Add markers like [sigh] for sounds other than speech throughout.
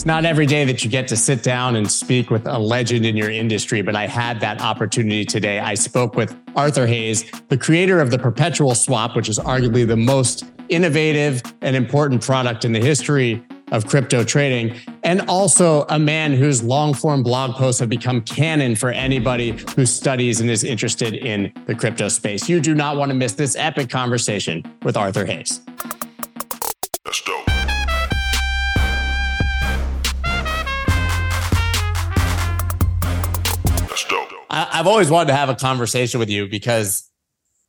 It's not every day that you get to sit down and speak with a legend in your industry, but I had that opportunity today. I spoke with Arthur Hayes, the creator of the Perpetual Swap, which is arguably the most innovative and important product in the history of crypto trading, and also a man whose long form blog posts have become canon for anybody who studies and is interested in the crypto space. You do not want to miss this epic conversation with Arthur Hayes. That's dope. I, I've always wanted to have a conversation with you because,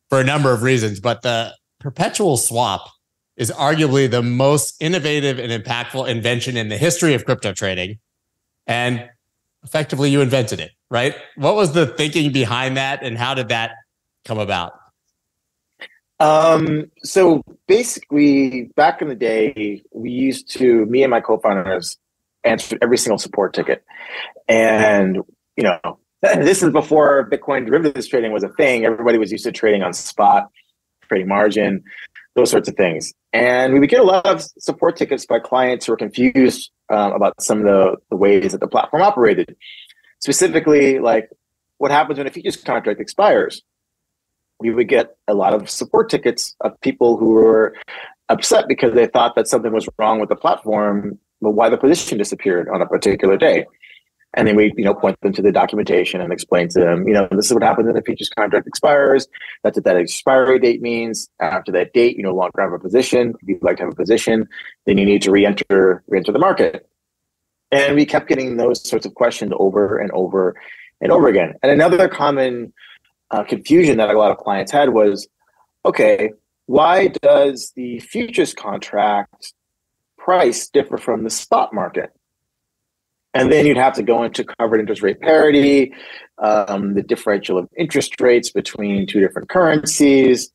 for a number of reasons, but the perpetual swap is arguably the most innovative and impactful invention in the history of crypto trading. And effectively, you invented it, right? What was the thinking behind that, and how did that come about? Um, so basically, back in the day, we used to, me and my co founders answered every single support ticket. And, you know, [laughs] this is before Bitcoin derivatives trading was a thing. Everybody was used to trading on spot, trading margin, those sorts of things. And we would get a lot of support tickets by clients who were confused um, about some of the, the ways that the platform operated. Specifically, like what happens when a futures contract expires. We would get a lot of support tickets of people who were upset because they thought that something was wrong with the platform, but why the position disappeared on a particular day. And then we, you know, point them to the documentation and explain to them, you know, this is what happens when the futures contract expires. That's what that expiry date means. After that date, you no longer have a position. If you'd like to have a position, then you need to re-enter re-enter the market. And we kept getting those sorts of questions over and over and over again. And another common uh, confusion that a lot of clients had was, okay, why does the futures contract price differ from the spot market? And then you'd have to go into covered interest rate parity, um, the differential of interest rates between two different currencies,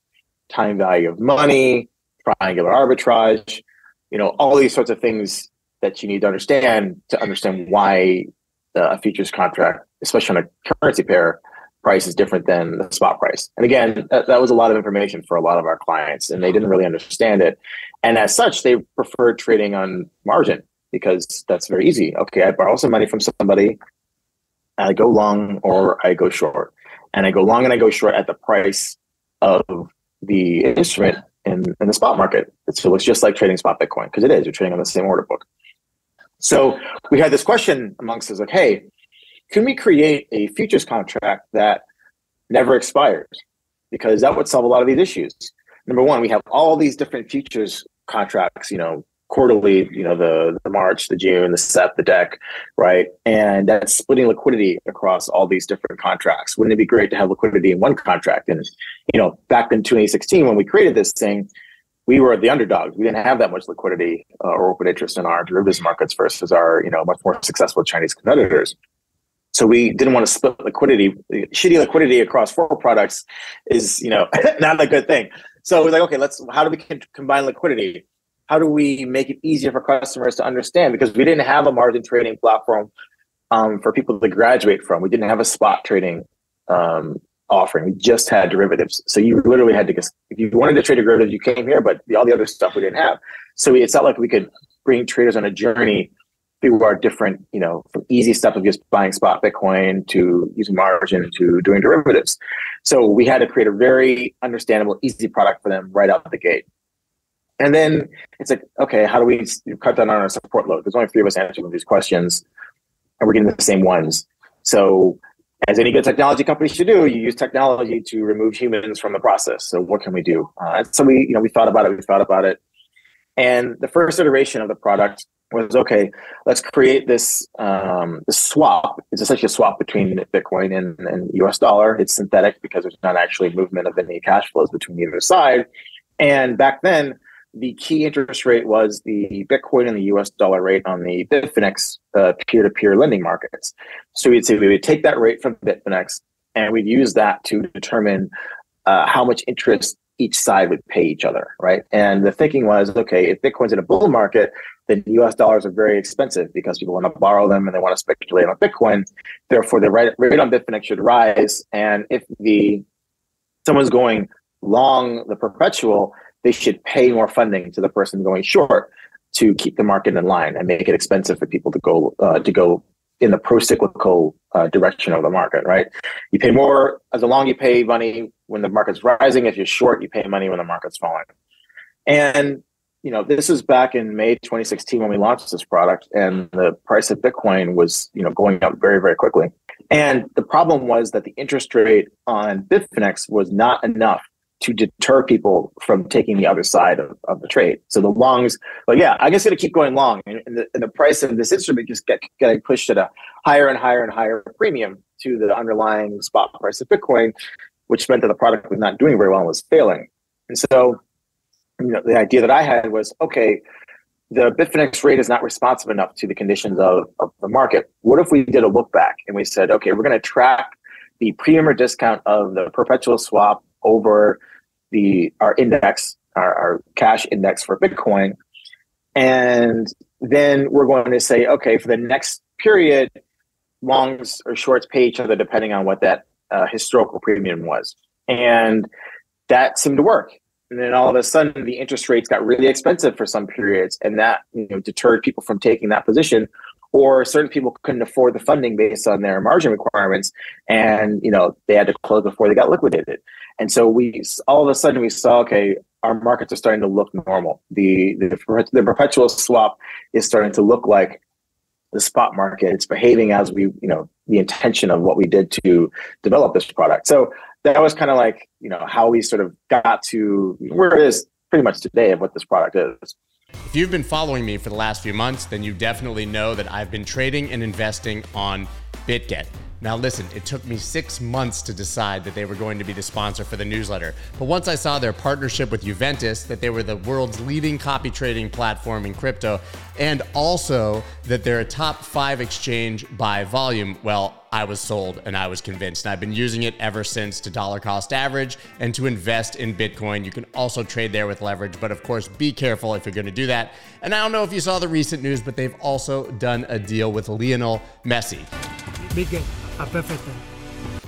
time value of money, triangular arbitrage, you know, all these sorts of things that you need to understand to understand why a futures contract, especially on a currency pair, price is different than the spot price. And again, that, that was a lot of information for a lot of our clients, and they didn't really understand it. And as such, they preferred trading on margin because that's very easy. Okay, I borrow some money from somebody, I go long or I go short. And I go long and I go short at the price of the instrument in, in the spot market. So it's just like trading spot Bitcoin because it is. You're trading on the same order book. So we had this question amongst us like, hey, can we create a futures contract that never expires? Because that would solve a lot of these issues. Number one, we have all these different futures contracts, you know, quarterly, you know, the, the March, the June, the SEP, the DEC, right? And that's splitting liquidity across all these different contracts. Wouldn't it be great to have liquidity in one contract? And, you know, back in 2016, when we created this thing, we were the underdogs. We didn't have that much liquidity uh, or open interest in our derivatives markets versus our, you know, much more successful Chinese competitors. So we didn't want to split liquidity. Shitty liquidity across four products is, you know, [laughs] not a good thing. So we're like, okay, let's. How do we combine liquidity? How do we make it easier for customers to understand? Because we didn't have a margin trading platform um, for people to graduate from. We didn't have a spot trading um, offering. We just had derivatives. So you literally had to if you wanted to trade a derivative, you came here, but all the other stuff we didn't have. So it's not like we could bring traders on a journey through our different, you know, from easy stuff of just buying spot Bitcoin to using margin to doing derivatives. So we had to create a very understandable, easy product for them right out the gate. And then it's like, okay, how do we cut down on our support load? There's only three of us answering these questions, and we're getting the same ones. So, as any good technology company should do, you use technology to remove humans from the process. So, what can we do? Uh, so we, you know, we thought about it. We thought about it, and the first iteration of the product was okay. Let's create this um, this swap. It's essentially a swap between Bitcoin and, and U.S. dollar. It's synthetic because there's not actually movement of any cash flows between either side. And back then, the key interest rate was the Bitcoin and the US dollar rate on the Bitfinex uh, peer-to-peer lending markets. So we'd say we would take that rate from Bitfinex and we'd use that to determine uh, how much interest each side would pay each other, right? And the thinking was, okay, if Bitcoin's in a bull market, then US dollars are very expensive because people want to borrow them and they want to speculate on Bitcoin. Therefore, the rate, rate on Bitfinex should rise. And if the someone's going long the perpetual, they should pay more funding to the person going short. to keep the market in line and make it expensive for people to go uh, to go in the pro-cyclical uh, direction of the market, right? You pay more as long you pay money when the market's rising. If you're short, you pay money when the market's falling. And you know, this is back in May 2016 when we launched this product, and the price of Bitcoin was you know going up very very quickly. And the problem was that the interest rate on Bitfinex was not enough to deter people from taking the other side of, of the trade. So the longs, well, yeah, I guess going to keep going long, and, and, the, and, the, price of this instrument just get getting pushed at a higher and higher and higher premium to the underlying spot price of Bitcoin, which meant that the product was not doing very well and was failing. And so, you know, the idea that I had was, okay, the Bitfinex rate is not responsive enough to the conditions of, of the market. What if we did a look back and we said, okay, we're going to track the premium or discount of the perpetual swap over the our index, our, our cash index for Bitcoin. And then we're going to say, okay, for the next period, longs or shorts pay each other depending on what that uh, historical premium was. And that seemed to work. And then all of a sudden, the interest rates got really expensive for some periods, and that you know deterred people from taking that position or certain people couldn't afford the funding based on their margin requirements and you know they had to close before they got liquidated. And so we all of a sudden we saw okay our markets are starting to look normal. The the, the perpetual swap is starting to look like the spot market. It's behaving as we you know the intention of what we did to develop this product. So that was kind of like you know how we sort of got to where it is pretty much today of what this product is if you've been following me for the last few months, then you definitely know that I've been trading and investing on BitGet. Now, listen, it took me six months to decide that they were going to be the sponsor for the newsletter. But once I saw their partnership with Juventus, that they were the world's leading copy trading platform in crypto, and also that they're a top five exchange by volume, well, I was sold and I was convinced. And I've been using it ever since to dollar cost average and to invest in Bitcoin. You can also trade there with leverage, but of course, be careful if you're going to do that. And I don't know if you saw the recent news, but they've also done a deal with Lionel Messi. Big a perfect.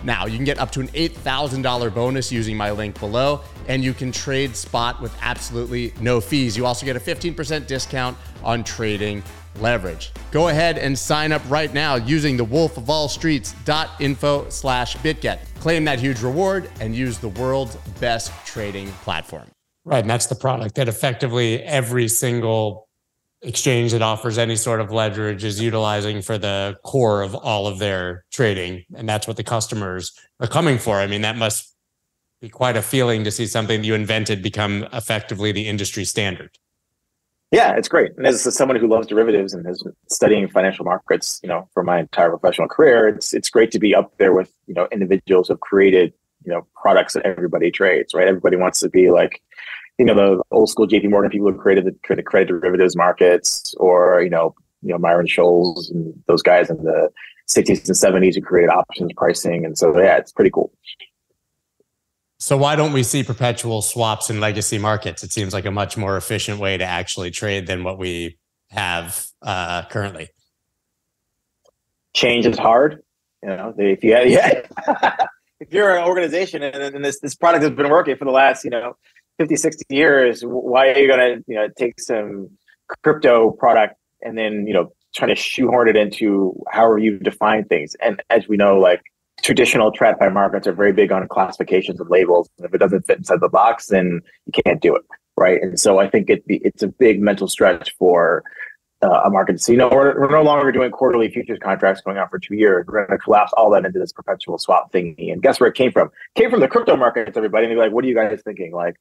Now, you can get up to an $8,000 bonus using my link below, and you can trade spot with absolutely no fees. You also get a 15% discount on trading leverage. Go ahead and sign up right now using the wolf of all streets.info slash bitget. Claim that huge reward and use the world's best trading platform. Right. And that's the product that effectively every single exchange that offers any sort of leverage is utilizing for the core of all of their trading. And that's what the customers are coming for. I mean, that must be quite a feeling to see something that you invented become effectively the industry standard. Yeah, it's great. And as someone who loves derivatives and has been studying financial markets, you know, for my entire professional career, it's it's great to be up there with you know individuals who've created you know products that everybody trades. Right, everybody wants to be like you know the old school JP Morgan people who created the, the credit derivatives markets, or you know you know Myron Scholes and those guys in the 60s and 70s who created options pricing. And so yeah, it's pretty cool. So why don't we see perpetual swaps in legacy markets? It seems like a much more efficient way to actually trade than what we have uh, currently. Change is hard. You know, if you yeah, [laughs] if you're an organization and, and this this product has been working for the last you know 50, 60 years, why are you going to you know take some crypto product and then you know try to shoehorn it into however you define things? And as we know, like traditional TradFi markets are very big on classifications and labels. And if it doesn't fit inside the box, then you can't do it, right? And so I think it it's a big mental stretch for uh, a market. So you know, we're, we're no longer doing quarterly futures contracts going on for two years. We're going to collapse all that into this perpetual swap thingy. And guess where it came from? It came from the crypto markets. Everybody, and they're like, "What are you guys thinking?" Like,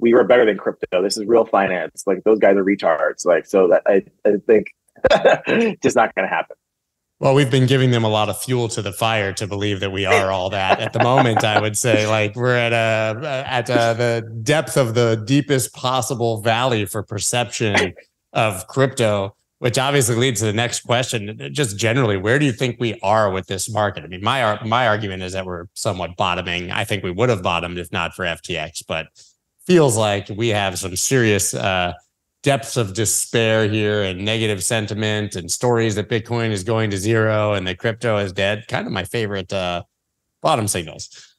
we were better than crypto. This is real finance. Like those guys are retards. Like so that I I think [laughs] just not going to happen. Well, we've been giving them a lot of fuel to the fire to believe that we are all that. At the moment, I would say, like we're at a at a, the depth of the deepest possible valley for perception of crypto, which obviously leads to the next question. Just generally, where do you think we are with this market? I mean, my my argument is that we're somewhat bottoming. I think we would have bottomed if not for FTX, but feels like we have some serious. Uh, depths of despair here and negative sentiment and stories that Bitcoin is going to zero and that crypto is dead. Kind of my favorite uh, bottom signals.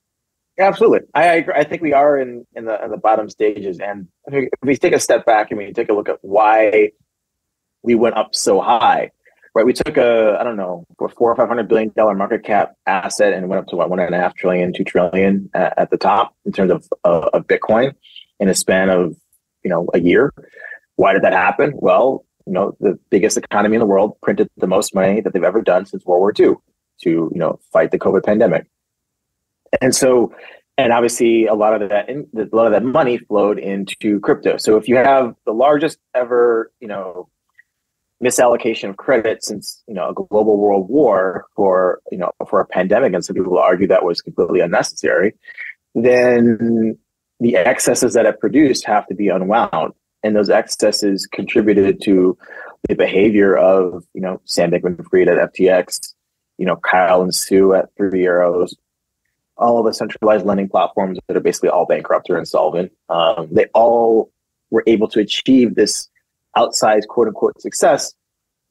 Yeah, absolutely. I I think we are in in the in the bottom stages, and if we take a step back and we take a look at why we went up so high. Right, we took a I don't know four or five hundred billion dollar market cap asset and went up to what one and a half trillion, two trillion at, at the top in terms of, of of Bitcoin in a span of you know a year. Why did that happen? Well, you know the biggest economy in the world printed the most money that they've ever done since World War II to you know fight the COVID pandemic, and so and obviously a lot of that in, a lot of that money flowed into crypto so if you have the largest ever you know misallocation of credit since you know a global world war for you know for a pandemic and some people argue that was completely unnecessary then the excesses that it produced have to be unwound and those excesses contributed to the behavior of you know sam bankman-fried at ftx you know kyle and Su at three arrows all of the centralized lending platforms that are basically all bankrupt or insolvent. Um, they all were able to achieve this outsized quote unquote success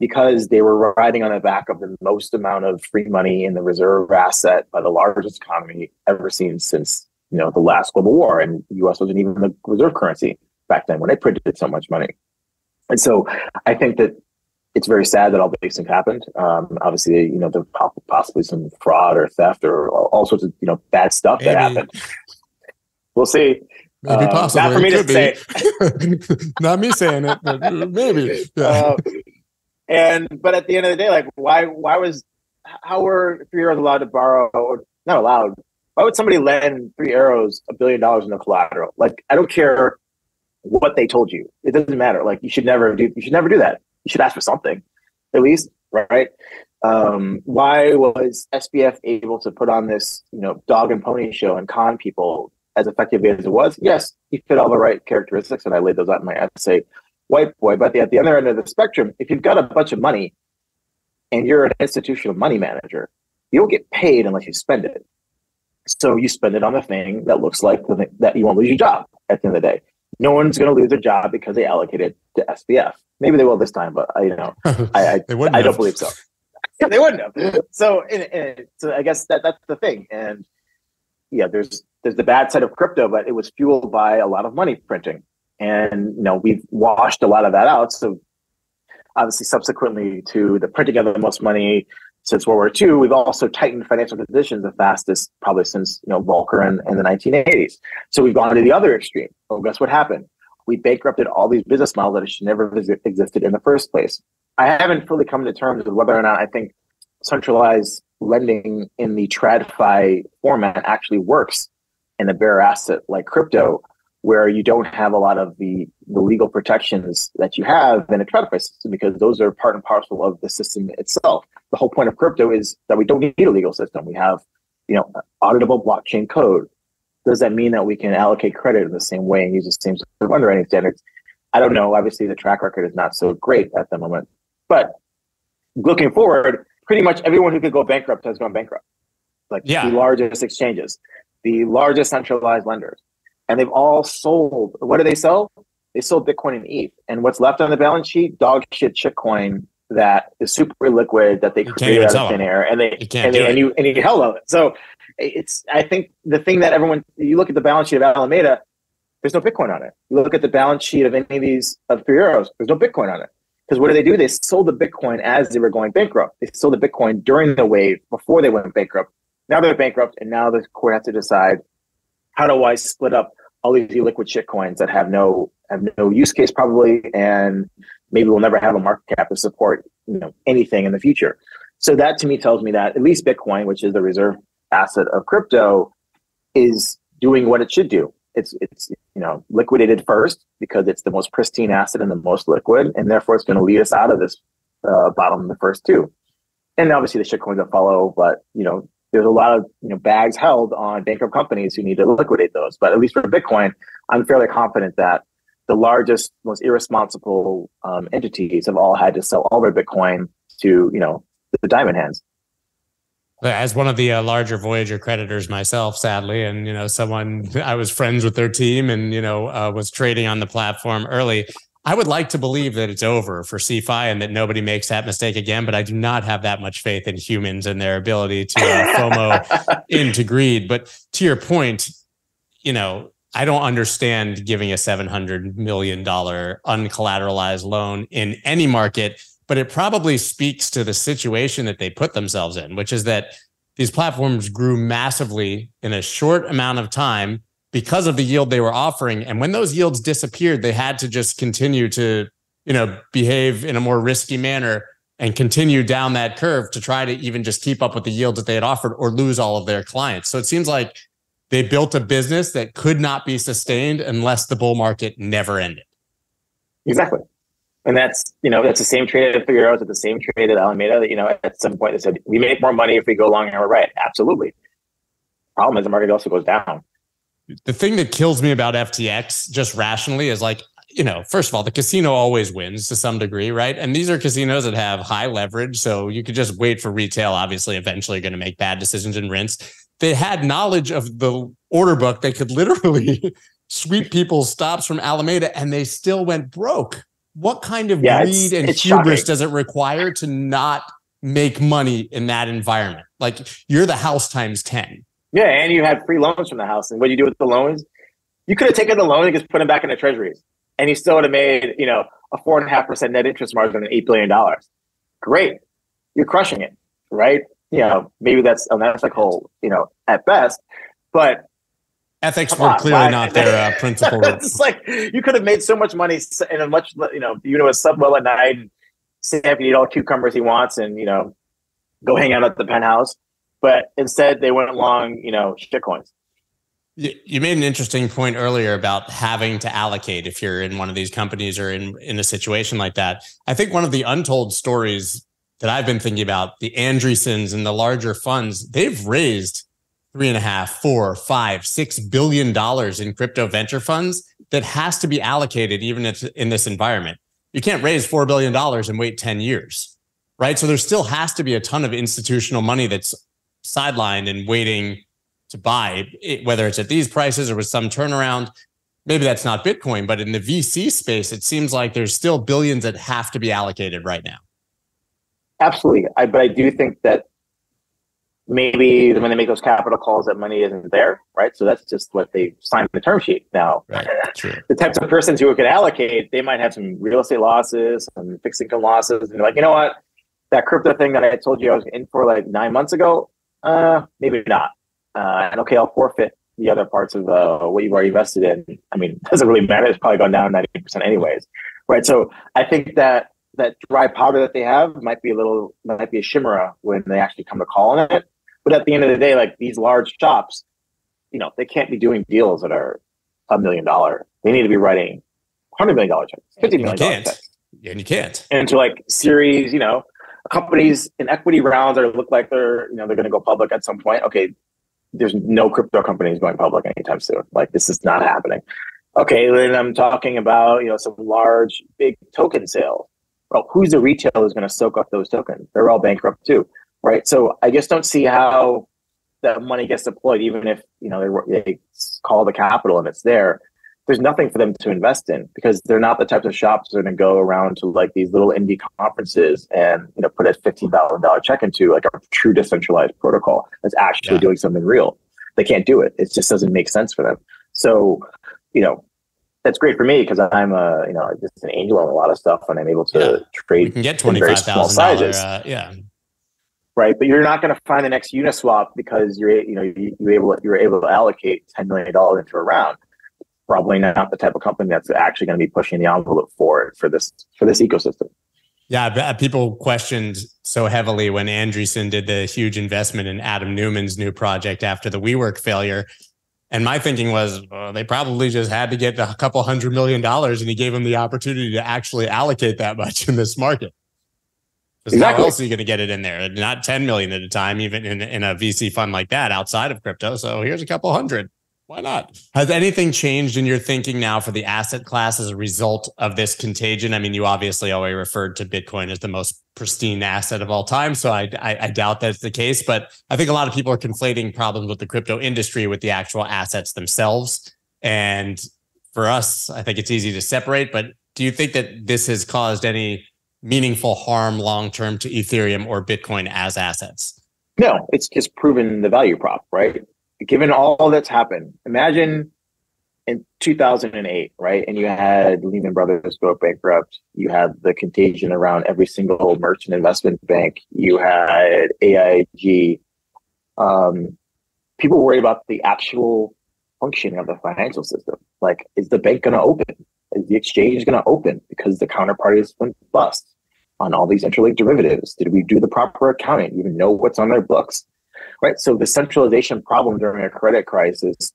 because they were riding on the back of the most amount of free money in the reserve asset by the largest economy ever seen since you know the last global war and the us wasn't even the reserve currency back then when they printed so much money and so i think that it's very sad that all these things happened. Um, obviously, you know, there possibly some fraud or theft or all sorts of you know bad stuff Maybe. that happened. We'll see. Maybe uh, possibly. Not for me to say. [laughs] not me saying it, but maybe. Yeah. Uh, and but at the end of the day, like, why? Why was how were three arrows allowed to borrow? Not allowed. Why would somebody lend three arrows a billion dollars in the collateral? Like, I don't care what they told you. It doesn't matter. Like, you should never do. You should never do that you should ask for something, at least, right? Um, why was SBF able to put on this, you know, dog and pony show and con people as effectively as it was? Yes, he fit all the right characteristics, and I laid those out in my essay, white boy. But at the other end of the spectrum, if you've got a bunch of money and you're an institutional money manager, you don't get paid unless you spend it. So you spend it on the thing that looks like the thing, that you won't lose your job at the end of the day. No one's going to lose their job because they allocated to SBF. Maybe they will this time, but I, you know, [laughs] I, I, I don't believe so. yeah, [laughs] they wouldn't have. So, in, in, so I guess that that's the thing. And yeah, there's there's the bad side of crypto, but it was fueled by a lot of money printing, and you know we've washed a lot of that out. So obviously, subsequently to the printing of the most money since World War II, we've also tightened financial conditions the fastest probably since you know Volcker in, in the 1980s. So we've gone to the other extreme. Oh, guess what happened? we bankrupted all these business models that should never have existed in the first place. I haven't fully come to terms with whether or not I think centralized lending in the TradFi format actually works in a bare asset like crypto, where you don't have a lot of the, the legal protections that you have in a TradFi system, because those are part and parcel of the system itself. The whole point of crypto is that we don't need a legal system. We have, you know, auditable blockchain code does that mean that we can allocate credit in the same way and use the same sort of underwriting standards? I don't know. Obviously, the track record is not so great at the moment. But looking forward, pretty much everyone who could go bankrupt has gone bankrupt. Like yeah. the largest exchanges, the largest centralized lenders. And they've all sold. What do they sell? They sold Bitcoin and ETH. And what's left on the balance sheet? Dog shit shitcoin that is super liquid that they you created out of thin air. And they, and, they and, you, and you hell of it. So it's I think the thing that everyone you look at the balance sheet of Alameda, there's no Bitcoin on it. You look at the balance sheet of any of these of Three Arrows, there's no Bitcoin on it. Because what did they do? They sold the Bitcoin as they were going bankrupt. They sold the Bitcoin during the wave before they went bankrupt. Now they're bankrupt, and now the court has to decide how do I split up all these liquid shit coins that have no have no use case probably, and maybe we'll never have a market cap to support you know anything in the future. So that to me tells me that at least Bitcoin, which is the reserve asset of crypto is doing what it should do. It's it's you know liquidated first because it's the most pristine asset and the most liquid, and therefore it's going to lead us out of this uh, bottom in the first two. And obviously the shitcoins that follow, but you know there's a lot of you know bags held on bankrupt companies who need to liquidate those. But at least for Bitcoin, I'm fairly confident that the largest, most irresponsible um, entities have all had to sell all their Bitcoin to you know the diamond hands as one of the uh, larger Voyager creditors myself, sadly, and you know, someone I was friends with their team and you know uh, was trading on the platform early. I would like to believe that it's over for CeFi and that nobody makes that mistake again, but I do not have that much faith in humans and their ability to uh, [laughs] FOMO into greed. But to your point, you know, I don't understand giving a $700 million uncollateralized loan in any market, but it probably speaks to the situation that they put themselves in, which is that these platforms grew massively in a short amount of time because of the yield they were offering. And when those yields disappeared, they had to just continue to, you know, behave in a more risky manner and continue down that curve to try to even just keep up with the yields that they had offered or lose all of their clients. So it seems like they built a business that could not be sustained unless the bull market never ended. Exactly. And that's, you know, that's the same trade at Three Arrows, the same trade at Alameda. That, you know, at some point they said, we make more money if we go long and we're right. Absolutely. Problem is the market also goes down. The thing that kills me about FTX just rationally is like, you know, first of all, the casino always wins to some degree, right? And these are casinos that have high leverage. So you could just wait for retail, obviously, eventually going to make bad decisions and rinse they had knowledge of the order book. They could literally [laughs] sweep people's stops from Alameda and they still went broke. What kind of yeah, greed and hubris shocking. does it require to not make money in that environment? Like you're the house times 10. Yeah, and you had free loans from the house. And what do you do with the loans? You could have taken the loan and just put them back in the treasuries. And you still would have made, you know, a four and a half percent net interest margin on eight billion dollars. Great. You're crushing it, right? You know, maybe that's unethical, you know, at best, but ethics were on, clearly why? not their uh, [laughs] principle. it's like you could have made so much money in a much, you know, you know, a sub well at night, and say if you eat all cucumbers he wants, and you know, go hang out at the penthouse. But instead, they went along, you know, shitcoins. You made an interesting point earlier about having to allocate if you're in one of these companies or in in a situation like that. I think one of the untold stories that I've been thinking about, the Andreessens and the larger funds, they've raised three and a half, four, five, six billion dollars in crypto venture funds that has to be allocated even in this environment. You can't raise four billion dollars and wait 10 years, right? So there still has to be a ton of institutional money that's sidelined and waiting to buy, whether it's at these prices or with some turnaround. Maybe that's not Bitcoin, but in the VC space, it seems like there's still billions that have to be allocated right now. Absolutely. I, but I do think that maybe when they make those capital calls, that money isn't there, right? So that's just what they signed the term sheet. Now, right. [laughs] the types of persons who could allocate, they might have some real estate losses, some fixed income losses, and they're like, you know what, that crypto thing that I told you I was in for like nine months ago, uh, maybe not. Uh, and okay, I'll forfeit the other parts of uh, what you've already invested in. I mean, [laughs] it doesn't really matter. It's probably gone down 90% anyways, right? So I think that that dry powder that they have might be a little might be a chimera when they actually come to call on it. But at the end of the day, like these large shops, you know, they can't be doing deals that are a million dollar. They need to be writing hundred million dollar checks, fifty million dollar checks. And you can't. And to like series, you know, companies in equity rounds that look like they're, you know, they're going to go public at some point. Okay, there's no crypto companies going public anytime soon. Like this is not happening. Okay, then I'm talking about you know some large big token sales well, who's the retailer who's going to soak up those tokens? They're all bankrupt too, right? So I just don't see how that money gets deployed, even if you know they, they call the capital and it's there. There's nothing for them to invest in because they're not the types of shops that are going to go around to like these little indie conferences and you know put a fifteen thousand dollar check into like a true decentralized protocol that's actually yeah. doing something real. They can't do it. It just doesn't make sense for them. So, you know, that's great for me because I'm a you know just an angel on a lot of stuff and I'm able to yeah. trade. You can get twenty five thousand sizes. Uh, yeah. Right, but you're not going to find the next Uniswap because you're you know you, you able you're able to allocate ten million dollars into a round. Probably not the type of company that's actually going to be pushing the envelope for it for this for this ecosystem. Yeah, people questioned so heavily when Andreessen did the huge investment in Adam Neumann's new project after the WeWork failure and my thinking was well, they probably just had to get a couple hundred million dollars, and he gave them the opportunity to actually allocate that much in this market. Exactly. How else are you going to get it in there? Not 10 million at a time, even in, in a VC fund like that outside of crypto. So here's a couple hundred why not? Has anything changed in your thinking now for the asset class as a result of this contagion? I mean, you obviously always referred to Bitcoin as the most pristine asset of all time, so I, I, I doubt that's the case. But I think a lot of people are conflating problems with the crypto industry with the actual assets themselves. And for us, I think it's easy to separate. But do you think that this has caused any meaningful harm long term to Ethereum or Bitcoin as assets? No, it's just proven the value prop, right? Given all that's happened, imagine in 2008, right? And you had Lehman Brothers go bankrupt. You had the contagion around every single merchant investment bank. You had AIG. Um, people worry about the actual functioning of the financial system. Like, is the bank going to open? Is the exchange going to open because the counterparties went bust on all these interlinked derivatives? Did we do the proper accounting? even know what's on their books? Right. So the centralization problem during a credit crisis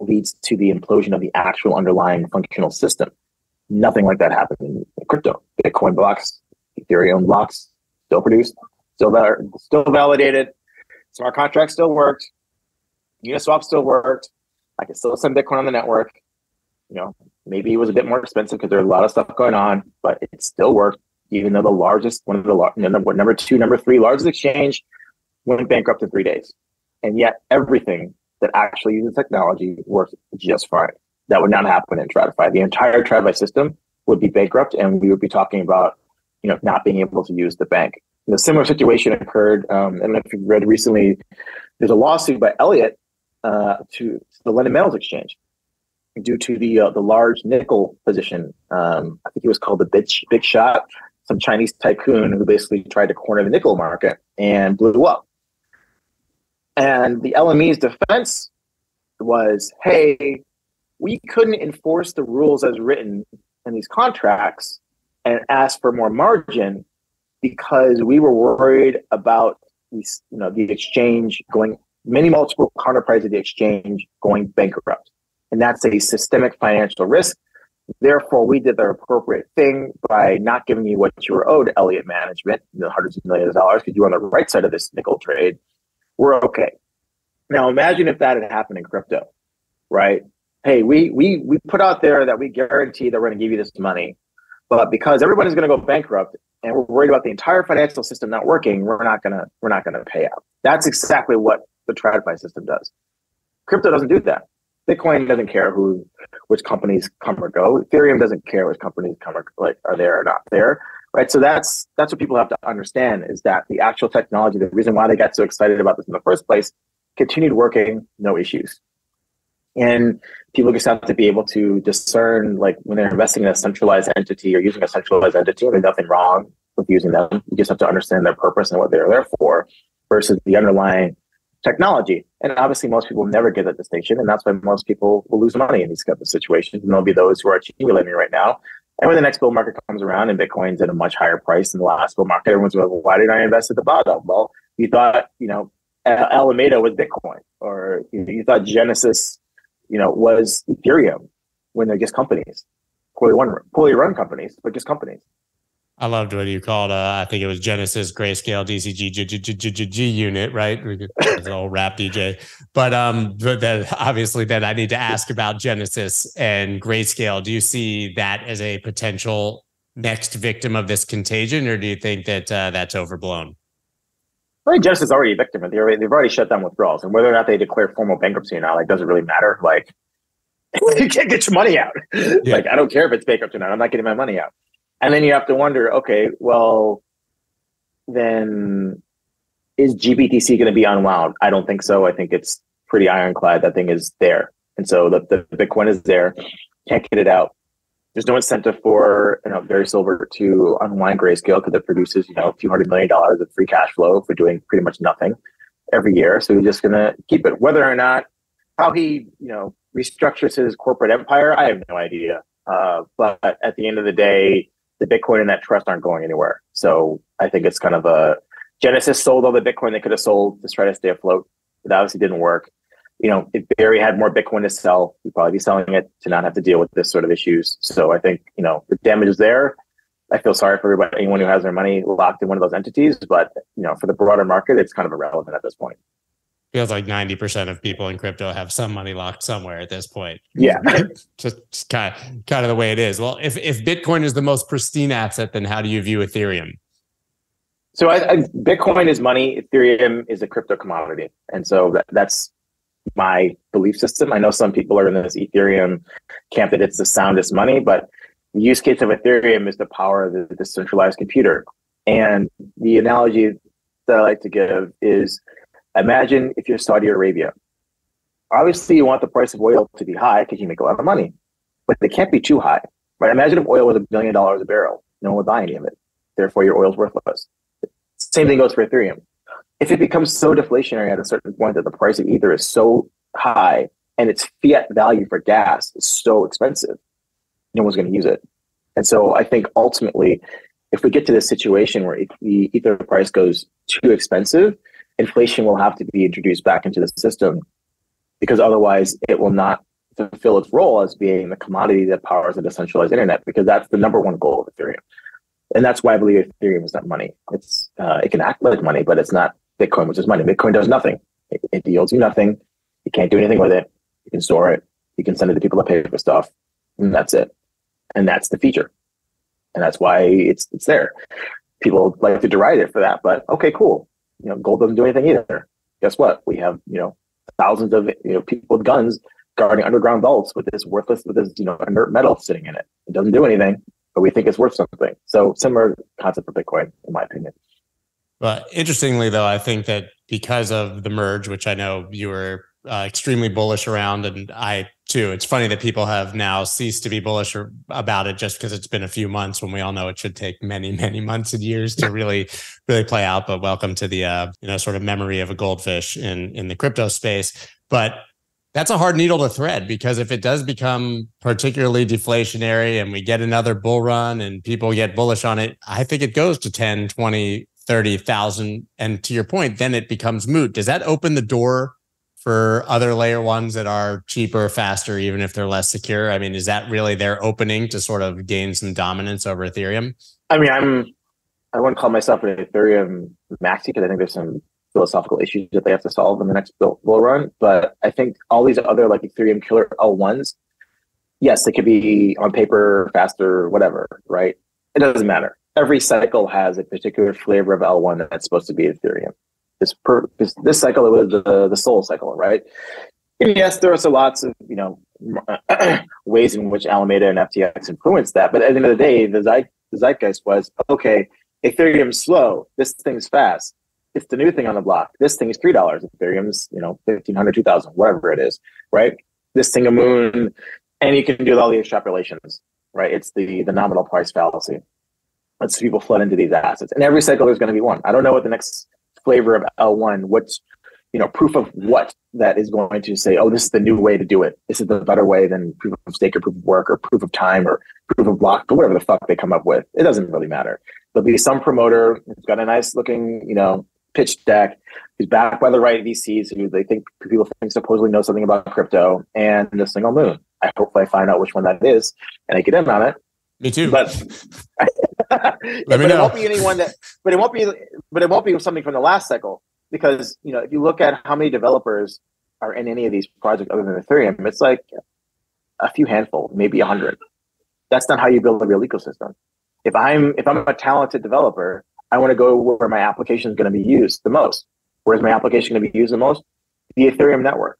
leads to the implosion of the actual underlying functional system. Nothing like that happened in crypto. Bitcoin blocks, Ethereum blocks, still produced, still val- still validated. Smart contracts still worked. Uniswap still worked. I could still send Bitcoin on the network. You know, maybe it was a bit more expensive because there's a lot of stuff going on, but it still worked. Even though the largest, one of the number, number two, number three largest exchange went bankrupt in three days, and yet everything that actually uses technology works just fine. That would not happen in TradFi. The entire TradFi system would be bankrupt, and we would be talking about, you know, not being able to use the bank. And a similar situation occurred. Um, and if you read recently, there's a lawsuit by Elliott uh, to the London Metals Exchange due to the uh, the large nickel position. Um, I think it was called the Big, Big Shot, some Chinese tycoon who basically tried to corner the nickel market and blew up. And the LME's defense was, hey, we couldn't enforce the rules as written in these contracts and ask for more margin because we were worried about these, you know, the exchange going many multiple counterparties of the exchange going bankrupt. And that's a systemic financial risk. Therefore, we did the appropriate thing by not giving you what you were owed, Elliott Management, the hundreds of millions of dollars, because you were on the right side of this nickel trade we're okay. Now imagine if that had happened in crypto, right? Hey, we we we put out there that we guarantee that we're going to give you this money, but because everybody's going to go bankrupt and we're worried about the entire financial system not working, we're not gonna we're not gonna pay out. That's exactly what the TradFi system does. Crypto doesn't do that. Bitcoin doesn't care who which companies come or go. Ethereum doesn't care which companies come or like are there or not there right? So that's that's what people have to understand is that the actual technology, the reason why they got so excited about this in the first place, continued working, no issues. And people just have to be able to discern, like when they're investing in a centralized entity or using a centralized entity, there's nothing wrong with using them. You just have to understand their purpose and what they're there for versus the underlying technology. And obviously, most people never get that distinction. And that's why most people will lose money in these type of situations. And there'll be those who are accumulating right now and when the next bull market comes around and Bitcoin's at a much higher price than the last bull market, everyone's like, well, why did I invest at the bottom? Well, you thought, you know, Alameda was Bitcoin, or you thought Genesis, you know, was Ethereum when they're just companies, poorly run, poorly run companies, but just companies. I loved what you called, uh, I think it was Genesis Grayscale DCG G G, G, G unit, right? It's an old rap DJ. But um, but then obviously then I need to ask about Genesis and Grayscale. Do you see that as a potential next victim of this contagion, or do you think that uh, that's overblown? I think Genesis is already a victim. They've already, they've already shut down withdrawals, and whether or not they declare formal bankruptcy or not, like doesn't really matter. Like [laughs] you can't get your money out. Yeah. Like I don't care if it's bankrupt or not. I'm not getting my money out. And then you have to wonder, okay, well, then is GBTC going to be unwound? I don't think so. I think it's pretty ironclad. That thing is there. And so the, the Bitcoin is there. Can't get it out. There's no incentive for you know Barry Silbert to unwind Grayscale because it produces you know a few hundred million dollars of free cash flow for doing pretty much nothing every year. So he's just gonna keep it. Whether or not how he you know restructures his corporate empire, I have no idea. Uh, but at the end of the day, the Bitcoin and that trust aren't going anywhere. So I think it's kind of a Genesis sold all the Bitcoin they could have sold to try to stay afloat. It obviously didn't work. You know, if Barry had more Bitcoin to sell, he'd probably be selling it to not have to deal with this sort of issues. So I think, you know, the damage is there. I feel sorry for everybody, anyone who has their money locked in one of those entities, but you know, for the broader market, it's kind of irrelevant at this point feels like 90% of people in crypto have some money locked somewhere at this point. Yeah. [laughs] just, kind, of, kind of the way it is. Well, if, if Bitcoin is the most pristine asset, then how do you view Ethereum? So I, I, Bitcoin is money. Ethereum is a crypto commodity. And so that, that's my belief system. I know some people are in this Ethereum camp that it's the soundest money, but the use case of Ethereum is the power of the decentralized computer. And the analogy that I like to give is imagine if you're Saudi Arabia obviously you want the price of oil to be high because you make a lot of money, but they can't be too high, right? Imagine if oil was a billion dollars a barrel, no one would buy any of it. Therefore, your oil's worthless. Same thing goes for Ethereum. If it becomes so deflationary at a certain point that the price of Ether is so high and its fiat value for gas is so expensive, no one's going to use it. And so I think ultimately, if we get to this situation where the Ether price goes too expensive, inflation will have to be introduced back into the system because otherwise it will not fulfill its role as being the commodity that powers a decentralized internet because that's the number one goal of Ethereum. And that's why I believe Ethereum is not money. It's uh, it can act like money, but it's not Bitcoin, which is money. Bitcoin does nothing. It, it yields you nothing. You can't do anything with it. You can store it. You can send it to people that pay for stuff, and that's it. And that's the feature, and that's why it's it's there. People like to deride it for that, but okay, cool. You know, gold doesn't do anything either. Guess what? We have you know thousands of you know people with guns guarding underground vaults with this worthless with this you know inert metal sitting in it. It doesn't do anything, but we think it's worth something. So similar concept for Bitcoin, in my opinion. Well, interestingly though, I think that because of the merge, which I know you were uh, extremely bullish around, and I too. It's funny that people have now ceased to be bullish about it just because it's been a few months when we all know it should take many, [laughs] many months and years to really, really play out. But welcome to the uh, you know sort of memory of a goldfish in in the crypto space. But that's a hard needle to thread because if it does become particularly deflationary and we get another bull run and people get bullish on it, I think it goes to 10, 20, 30,000. And to your point, then it becomes moot. Does that open the door for other layer ones that are cheaper, faster, even if they're less secure? I mean, is that really their opening to sort of gain some dominance over Ethereum? I mean, I'm I wouldn't call myself an Ethereum maxi because I think there's some philosophical issues that they have to solve in the next bull, bull run. But I think all these other like Ethereum killer L1s, yes, they could be on paper faster, whatever, right? It doesn't matter. Every cycle has a particular flavor of L1 that's supposed to be Ethereum this per this, this cycle was the the Sol cycle, right? And yes, there are lots of you know [clears throat] ways in which Alameda and FTX influenced that, but at the end of the day, the, zeit, the zeitgeist was okay. Ethereum's slow. This thing's fast. It's the new thing on the block. This thing is three dollars. Ethereum's you know fifteen hundred, two thousand, whatever it is, right? This thing a moon, and you can do all the extrapolations, right? It's the the nominal price fallacy. Let's people flood into these assets, and every cycle there's going to be one. I don't know what the next flavor of L1, what's you know proof of what that is going to say, oh, this is the new way to do it. This is the better way than proof of stake or proof of work or proof of time or proof of block or whatever the fuck they come up with. It doesn't really matter. There'll be some promoter who's got a nice looking, you know, pitch deck, who's backed by the right VCs who they think people think supposedly know something about crypto and the single moon. I hope I find out which one that is and I get in on it. Me too. But [laughs] Let me but know. it won't be anyone that. But it won't be. But it won't be something from the last cycle because you know if you look at how many developers are in any of these projects other than Ethereum, it's like a few handful, maybe a hundred. That's not how you build a real ecosystem. If I'm if I'm a talented developer, I want to go where my application is going to be used the most. Where's my application going to be used the most? The Ethereum network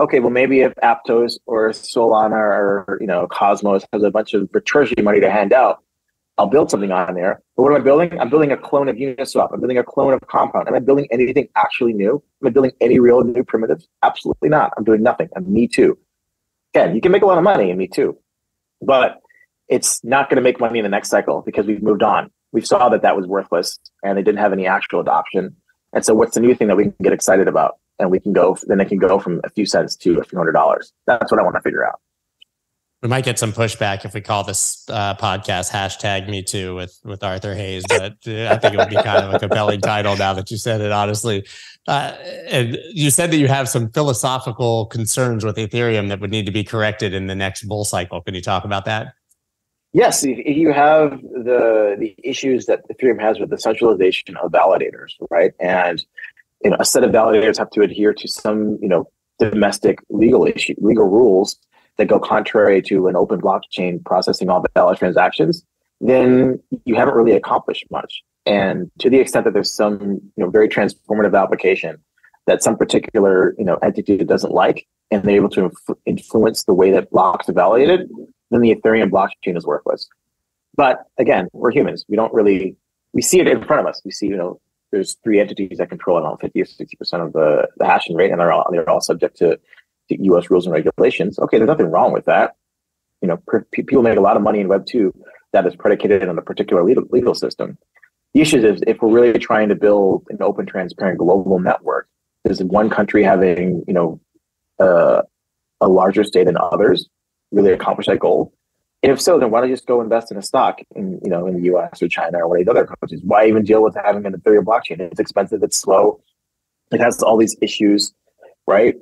okay, well, maybe if Aptos or Solana or you know Cosmos has a bunch of treasury money to hand out, I'll build something on there. But what am I building? I'm building a clone of Uniswap. I'm building a clone of Compound. Am I building anything actually new? Am I building any real new primitives? Absolutely not. I'm doing nothing. I'm me too. Again, you can make a lot of money in me too, but it's not going to make money in the next cycle because we've moved on. We saw that that was worthless and they didn't have any actual adoption. And so, what's the new thing that we can get excited about? And we can go then it can go from a few cents to a few hundred dollars. That's what i want to figure out. We might get some pushback if we call this uh, podcast hashtag me too with with arthur hayes but uh, i think it would be kind of a compelling title now that you said it honestly. Uh, and you said that you have some philosophical concerns with ethereum that would need to be corrected in the next bull cycle. Can you talk about that? Yes if you have the the issues that ethereum has with the centralization of validators right? And you know, a set of validators have to adhere to some, you know, domestic legal issue, legal rules that go contrary to an open blockchain processing all the valid transactions, then you haven't really accomplished much. And to the extent that there's some, you know, very transformative application that some particular, you know, entity doesn't like, and they're able to inf- influence the way that blocks are validated, then the Ethereum blockchain is worthless. But again, we're humans. We don't really we see it in front of us. We see, you know, there's three entities that control around 50 or 60 percent of the, the hashing rate, and they're all they're all subject to U.S. rules and regulations. Okay, there's nothing wrong with that. You know, per, people make a lot of money in Web two that is predicated on a particular legal, legal system. The issue is if we're really trying to build an open, transparent global network, is one country having you know uh, a larger state than others really accomplish that goal? If so, then why don't you just go invest in a stock in you know in the U.S. or China or one of these other countries? Why even deal with having an Ethereum blockchain? It's expensive. It's slow. It has all these issues, right?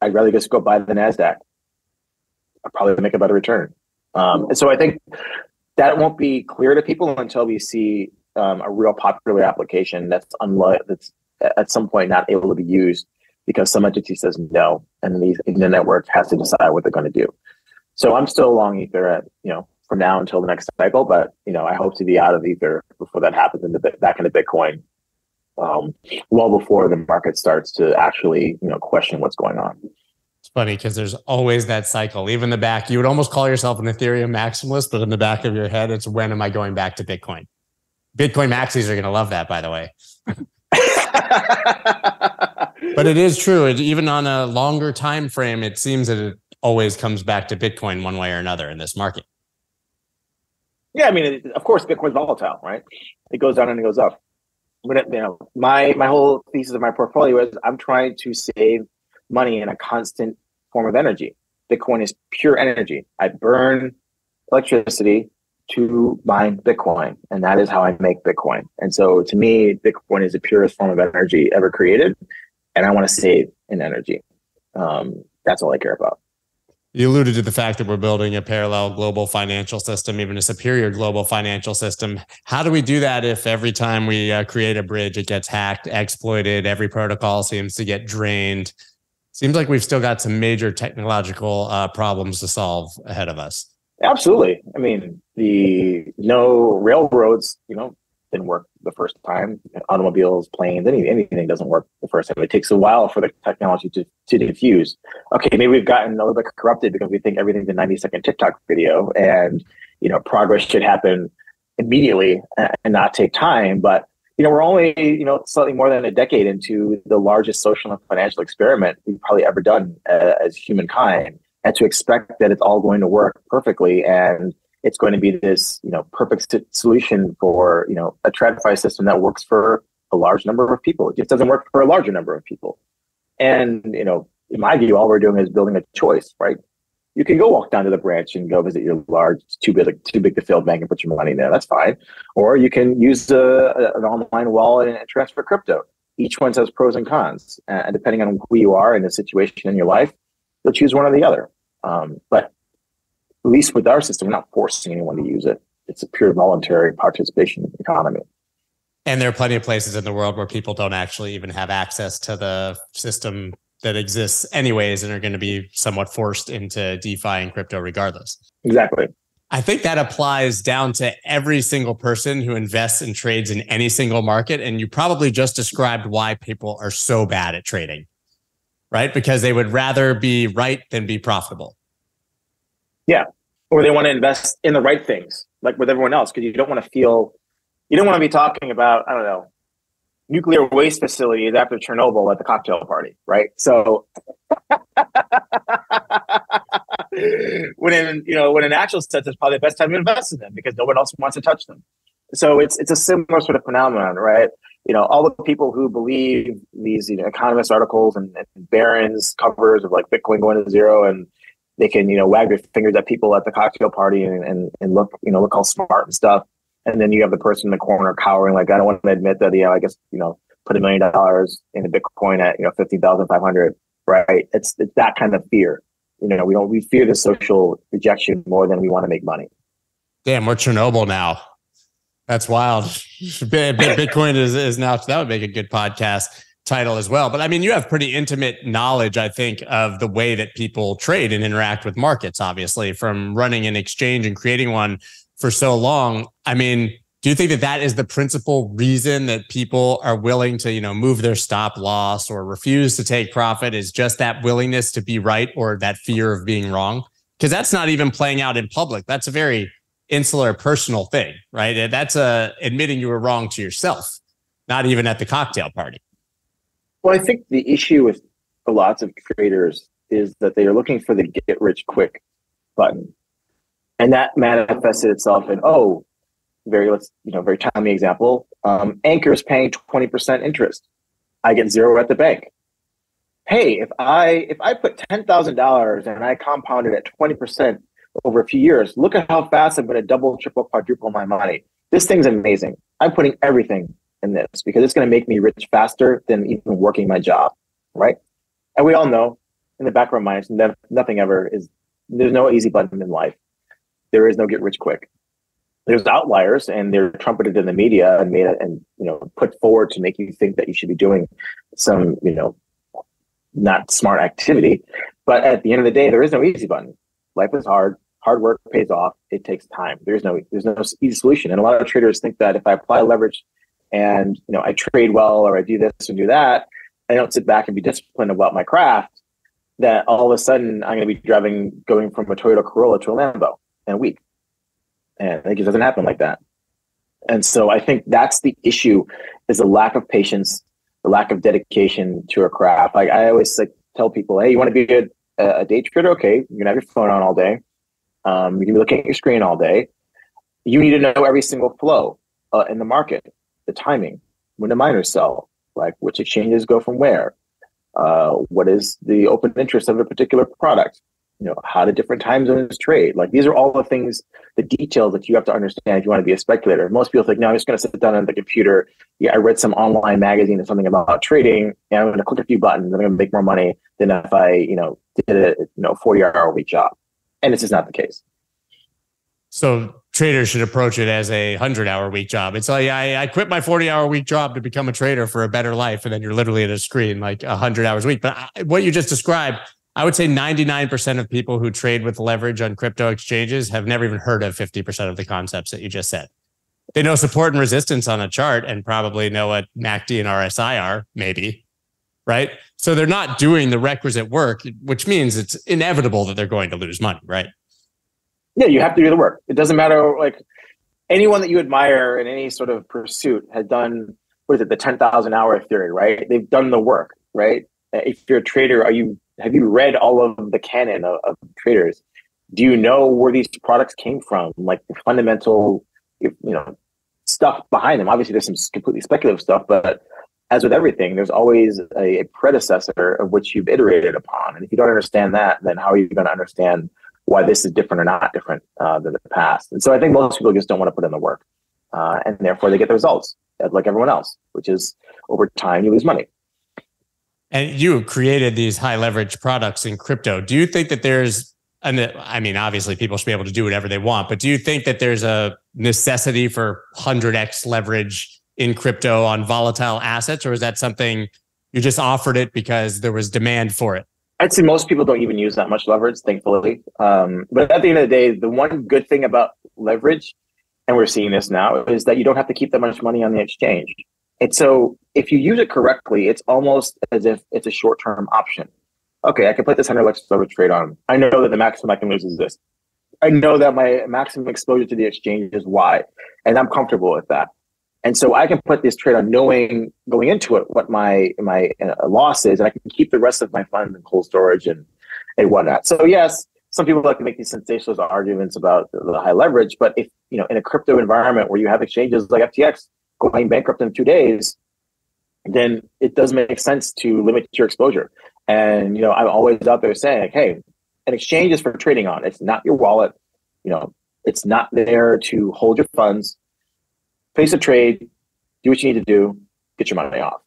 I'd rather just go buy the Nasdaq. I'll probably make a better return. Um, and so I think that won't be clear to people until we see um, a real popular application that's unlike that's at some point not able to be used because some entity says no, and the network has to decide what they're going to do. So I'm still long Ether at you know from now until the next cycle, but you know I hope to be out of Ether before that happens into back into Bitcoin, um, well before the market starts to actually you know question what's going on. It's funny because there's always that cycle. Even the back, you would almost call yourself an Ethereum maximalist, but in the back of your head, it's when am I going back to Bitcoin? Bitcoin maxis are going to love that, by the way. [laughs] but it is true. It, even on a longer time frame, it seems that it always comes back to Bitcoin one way or another in this market. Yeah, I mean, it, of course, Bitcoin's volatile, right? It goes down and it goes up. But you know, my my whole thesis of my portfolio is I'm trying to save money in a constant form of energy. Bitcoin is pure energy. I burn electricity to mine Bitcoin, and that is how I make Bitcoin. And so, to me, Bitcoin is the purest form of energy ever created, and I want to save in energy. Um, that's all I care about. You alluded to the fact that we're building a parallel global financial system, even a superior global financial system. How do we do that if every time we uh, create a bridge, it gets hacked, exploited, every protocol seems to get drained? Seems like we've still got some major technological uh, problems to solve ahead of us. Absolutely. I mean, the no railroads, you know, didn't work the first time. Automobiles, planes, any, anything doesn't work the first time. It takes a while for the technology to, to diffuse. Okay, maybe we've gotten a little bit corrupted because we think everything's a 90 second TikTok video and, you know, progress should happen immediately and not take time. But, you know, we're only, you know, slightly more than a decade into the largest social and financial experiment we've probably ever done uh, as humankind. And to expect that it's all going to work perfectly and it's going to be this you know perfect solution for you know a TradFi system that works for a large number of people. It just doesn't work for a larger number of people. And you know, in my view, all we're doing is building a choice, right? You can go walk down to the branch and go visit your large, too big, too big to fail bank and put your money there. That's fine. Or you can use a, an online wallet and transfer crypto. Each one has pros and cons, and depending on who you are and the situation in your life, you'll choose one or the other. Um, but least with our system, we're not forcing anyone to use it. It's a pure voluntary participation economy. And there are plenty of places in the world where people don't actually even have access to the system that exists anyways and are going to be somewhat forced into DeFi and crypto regardless. Exactly. I think that applies down to every single person who invests and trades in any single market. And you probably just described why people are so bad at trading, right? Because they would rather be right than be profitable. Yeah. Or they want to invest in the right things, like with everyone else, because you don't want to feel, you don't want to be talking about, I don't know, nuclear waste facilities after Chernobyl at the cocktail party, right? So [laughs] when in you know when in actual sense it's probably the best time to invest in them because no one else wants to touch them. So it's it's a similar sort of phenomenon, right? You know, all the people who believe these you know, economist articles and, and covers of like Bitcoin going to zero and they can you know wag their fingers at people at the cocktail party and, and, and look you know look all smart and stuff. And then you have the person in the corner cowering like i don't want to admit that yeah i guess you know put a million dollars in a bitcoin at you know 15500 right? It's it's that kind of fear. You know we don't we fear the social rejection more than we want to make money. Damn we're chernobyl now. That's wild. [laughs] Bitcoin is, is now that would make a good podcast title as well. But I mean, you have pretty intimate knowledge, I think, of the way that people trade and interact with markets, obviously, from running an exchange and creating one for so long. I mean, do you think that that is the principal reason that people are willing to, you know, move their stop loss or refuse to take profit is just that willingness to be right or that fear of being wrong? Because that's not even playing out in public. That's a very insular personal thing, right? That's a uh, admitting you were wrong to yourself, not even at the cocktail party. Well, I think the issue with lots of creators is that they are looking for the get rich quick button. And that manifested itself in, oh, very let's you know, very timely example. Um, Anchor is paying 20% interest. I get zero at the bank. Hey, if I if I put ten thousand dollars and I compound it at 20% over a few years, look at how fast I'm to double, triple, quadruple my money. This thing's amazing. I'm putting everything in this because it's going to make me rich faster than even working my job, right? And we all know in the back of our minds, nothing ever is. There's no easy button in life. There is no get rich quick. There's outliers, and they're trumpeted in the media and made and you know put forward to make you think that you should be doing some you know not smart activity. But at the end of the day, there is no easy button. Life is hard hard work pays off. It takes time. There's no there's no easy solution. And a lot of traders think that if I apply leverage and you know I trade well or I do this and do that, I don't sit back and be disciplined about my craft, that all of a sudden I'm going to be driving going from a Toyota Corolla to a Lambo in a week. And it doesn't happen like that. And so I think that's the issue is a lack of patience, the lack of dedication to a craft. Like I always like tell people, hey, you want to be a, a day trader? Okay, you're gonna have your phone on all day. Um, you can be looking at your screen all day. You need to know every single flow uh, in the market, the timing, when the miners sell, like which exchanges go from where, uh, what is the open interest of a particular product, you know, how do different time zones trade. Like these are all the things, the details that you have to understand if you want to be a speculator. Most people think, no, I'm just going to sit down on the computer. Yeah, I read some online magazine or something about trading, and I'm going to click a few buttons. I'm going to make more money than if I, you know, did a you know 40 hour week job and this is not the case. So traders should approach it as a hundred hour week job. It's like I, I quit my 40 hour week job to become a trader for a better life. And then you're literally at a screen like a hundred hours a week. But I, what you just described, I would say 99% of people who trade with leverage on crypto exchanges have never even heard of 50% of the concepts that you just said. They know support and resistance on a chart and probably know what MACD and RSI are, maybe, right? So they're not doing the requisite work, which means it's inevitable that they're going to lose money, right? Yeah, you have to do the work. It doesn't matter like anyone that you admire in any sort of pursuit has done what is it, the 10,000 hour theory, right? They've done the work, right? If you're a trader, are you have you read all of the canon of, of traders? Do you know where these products came from? Like the fundamental, you know, stuff behind them. Obviously, there's some completely speculative stuff, but as with everything, there's always a, a, predecessor of which you've iterated upon. And if you don't understand that, then how are you going to understand why this is different or not different uh, than the past? And so I think most people just don't want to put in the work. Uh, and therefore they get the results like everyone else, which is over time you lose money. And you created these high leverage products in crypto. Do you think that there's and I mean, obviously, people should be able to do whatever they want, but do you think that there's a necessity for 100x leverage in crypto on volatile assets, or is that something you just offered it because there was demand for it? I'd say most people don't even use that much leverage, thankfully. Um, but at the end of the day, the one good thing about leverage, and we're seeing this now, is that you don't have to keep that much money on the exchange. And so if you use it correctly, it's almost as if it's a short term option. Okay, I can put this 100x leverage trade on. I know that the maximum I can lose is this. I know that my maximum exposure to the exchange is Y, and I'm comfortable with that. And so I can put this trade on knowing going into it what my my uh, loss is, and I can keep the rest of my funds in cold storage and and whatnot. So yes, some people like to make these sensationalist arguments about the, high leverage, but if you know in a crypto environment where you have exchanges like FTX going bankrupt in two days, then it does make sense to limit your exposure. And you know I'm always out there saying, like, hey, an exchange is for trading on. It's not your wallet. You know, it's not there to hold your funds place a trade, do what you need to do, get your money off.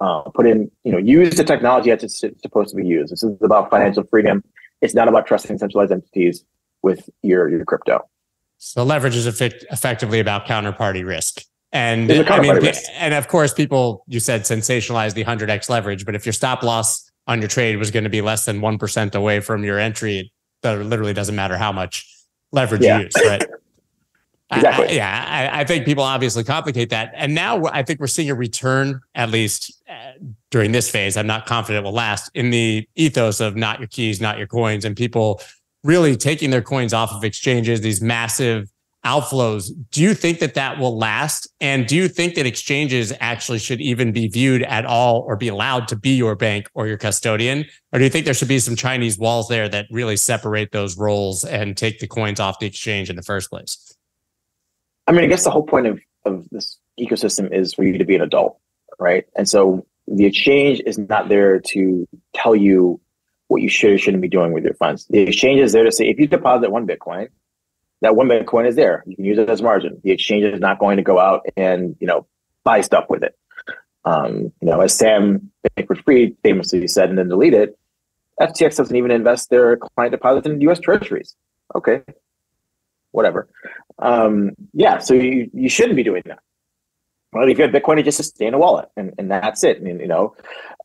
Uh, put in, you know, use the technology as it's supposed to be used. This is about financial freedom. It's not about trusting centralized entities with your your crypto. So leverage is effect- effectively about counterparty risk. And I mean, risk. and of course, people you said sensationalize the 100x leverage, but if your stop loss on your trade was going to be less than 1% away from your entry, that literally doesn't matter how much leverage yeah. you use, right? [laughs] Exactly. I, yeah, I, I, think people obviously complicate that, and now I think we're seeing a return, at least uh, during this phase. I'm not confident it will last in the ethos of not your keys, not your coins, and people really taking their coins off of exchanges. These massive outflows. Do you think that that will last? And do you think that exchanges actually should even be viewed at all or be allowed to be your bank or your custodian? Or do you think there should be some Chinese walls there that really separate those roles and take the coins off the exchange in the first place? I mean, I guess the whole point of, of this ecosystem is for you to be an adult, right? And so the exchange is not there to tell you what you should or shouldn't be doing with your funds. The exchange is there to say if you deposit one Bitcoin, that one Bitcoin is there. You can use it as margin. The exchange is not going to go out and you know buy stuff with it. Um, you know, as Sam Bankman-Fried famously said and then deleted, it, FTX doesn't even invest their client deposits in U.S. Treasuries. Okay, whatever. Um, yeah, so you you shouldn't be doing that. Well, if you have Bitcoin, it just stay in a wallet, and, and that's it. And you know,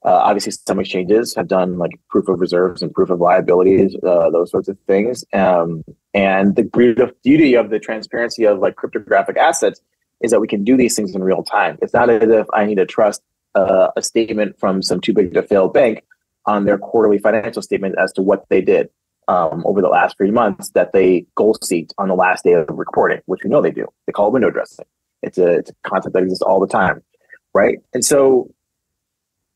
uh, obviously, some exchanges have done like proof of reserves and proof of liabilities, uh, those sorts of things. Um, and the beauty of the transparency of like cryptographic assets is that we can do these things in real time. It's not as if I need to trust uh, a statement from some too big to fail bank on their quarterly financial statement as to what they did um, over the last three months that they goal seeked on the last day of reporting, which we know they do. They call it window dressing. It's a, it's a concept that exists all the time, right? And so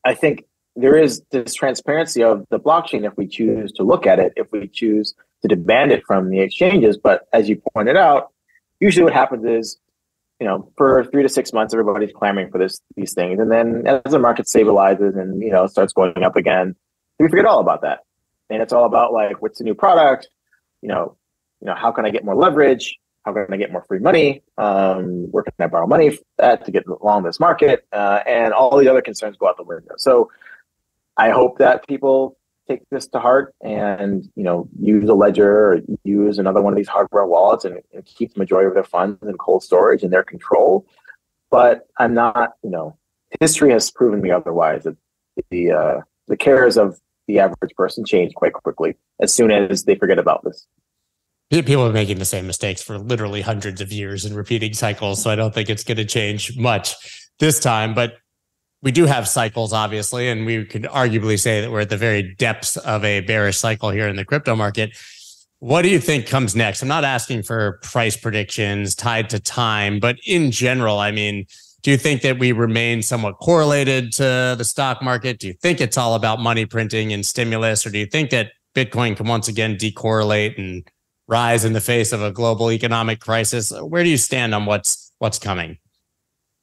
I think there is this transparency of the blockchain if we choose to look at it, if we choose to demand it from the exchanges. But as you pointed out, usually what happens is, you know, for three to six months, everybody's clamoring for this these things, and then as the market stabilizes and you know starts going up again, we forget all about that, and it's all about like what's the new product, you know, you know how can I get more leverage, how can I get more free money? Um, where can I borrow money at to get along this market? Uh, and all the other concerns go out the window. So I hope that people take this to heart and you know use a ledger or use another one of these hardware wallets and, and keep the majority of their funds in cold storage in their control. But I'm not, you know, history has proven me otherwise. That the uh, the cares of the average person change quite quickly as soon as they forget about this people are making the same mistakes for literally hundreds of years in repeating cycles. So I don't think it's going to change much this time. But we do have cycles, obviously, and we could arguably say that we're at the very depths of a bearish cycle here in the crypto market. What do you think comes next? I'm not asking for price predictions tied to time, but in general, I mean, do you think that we remain somewhat correlated to the stock market? Do you think it's all about money printing and stimulus, or do you think that Bitcoin can once again decorrelate and rise in the face of a global economic crisis. Where do you stand on what's what's coming?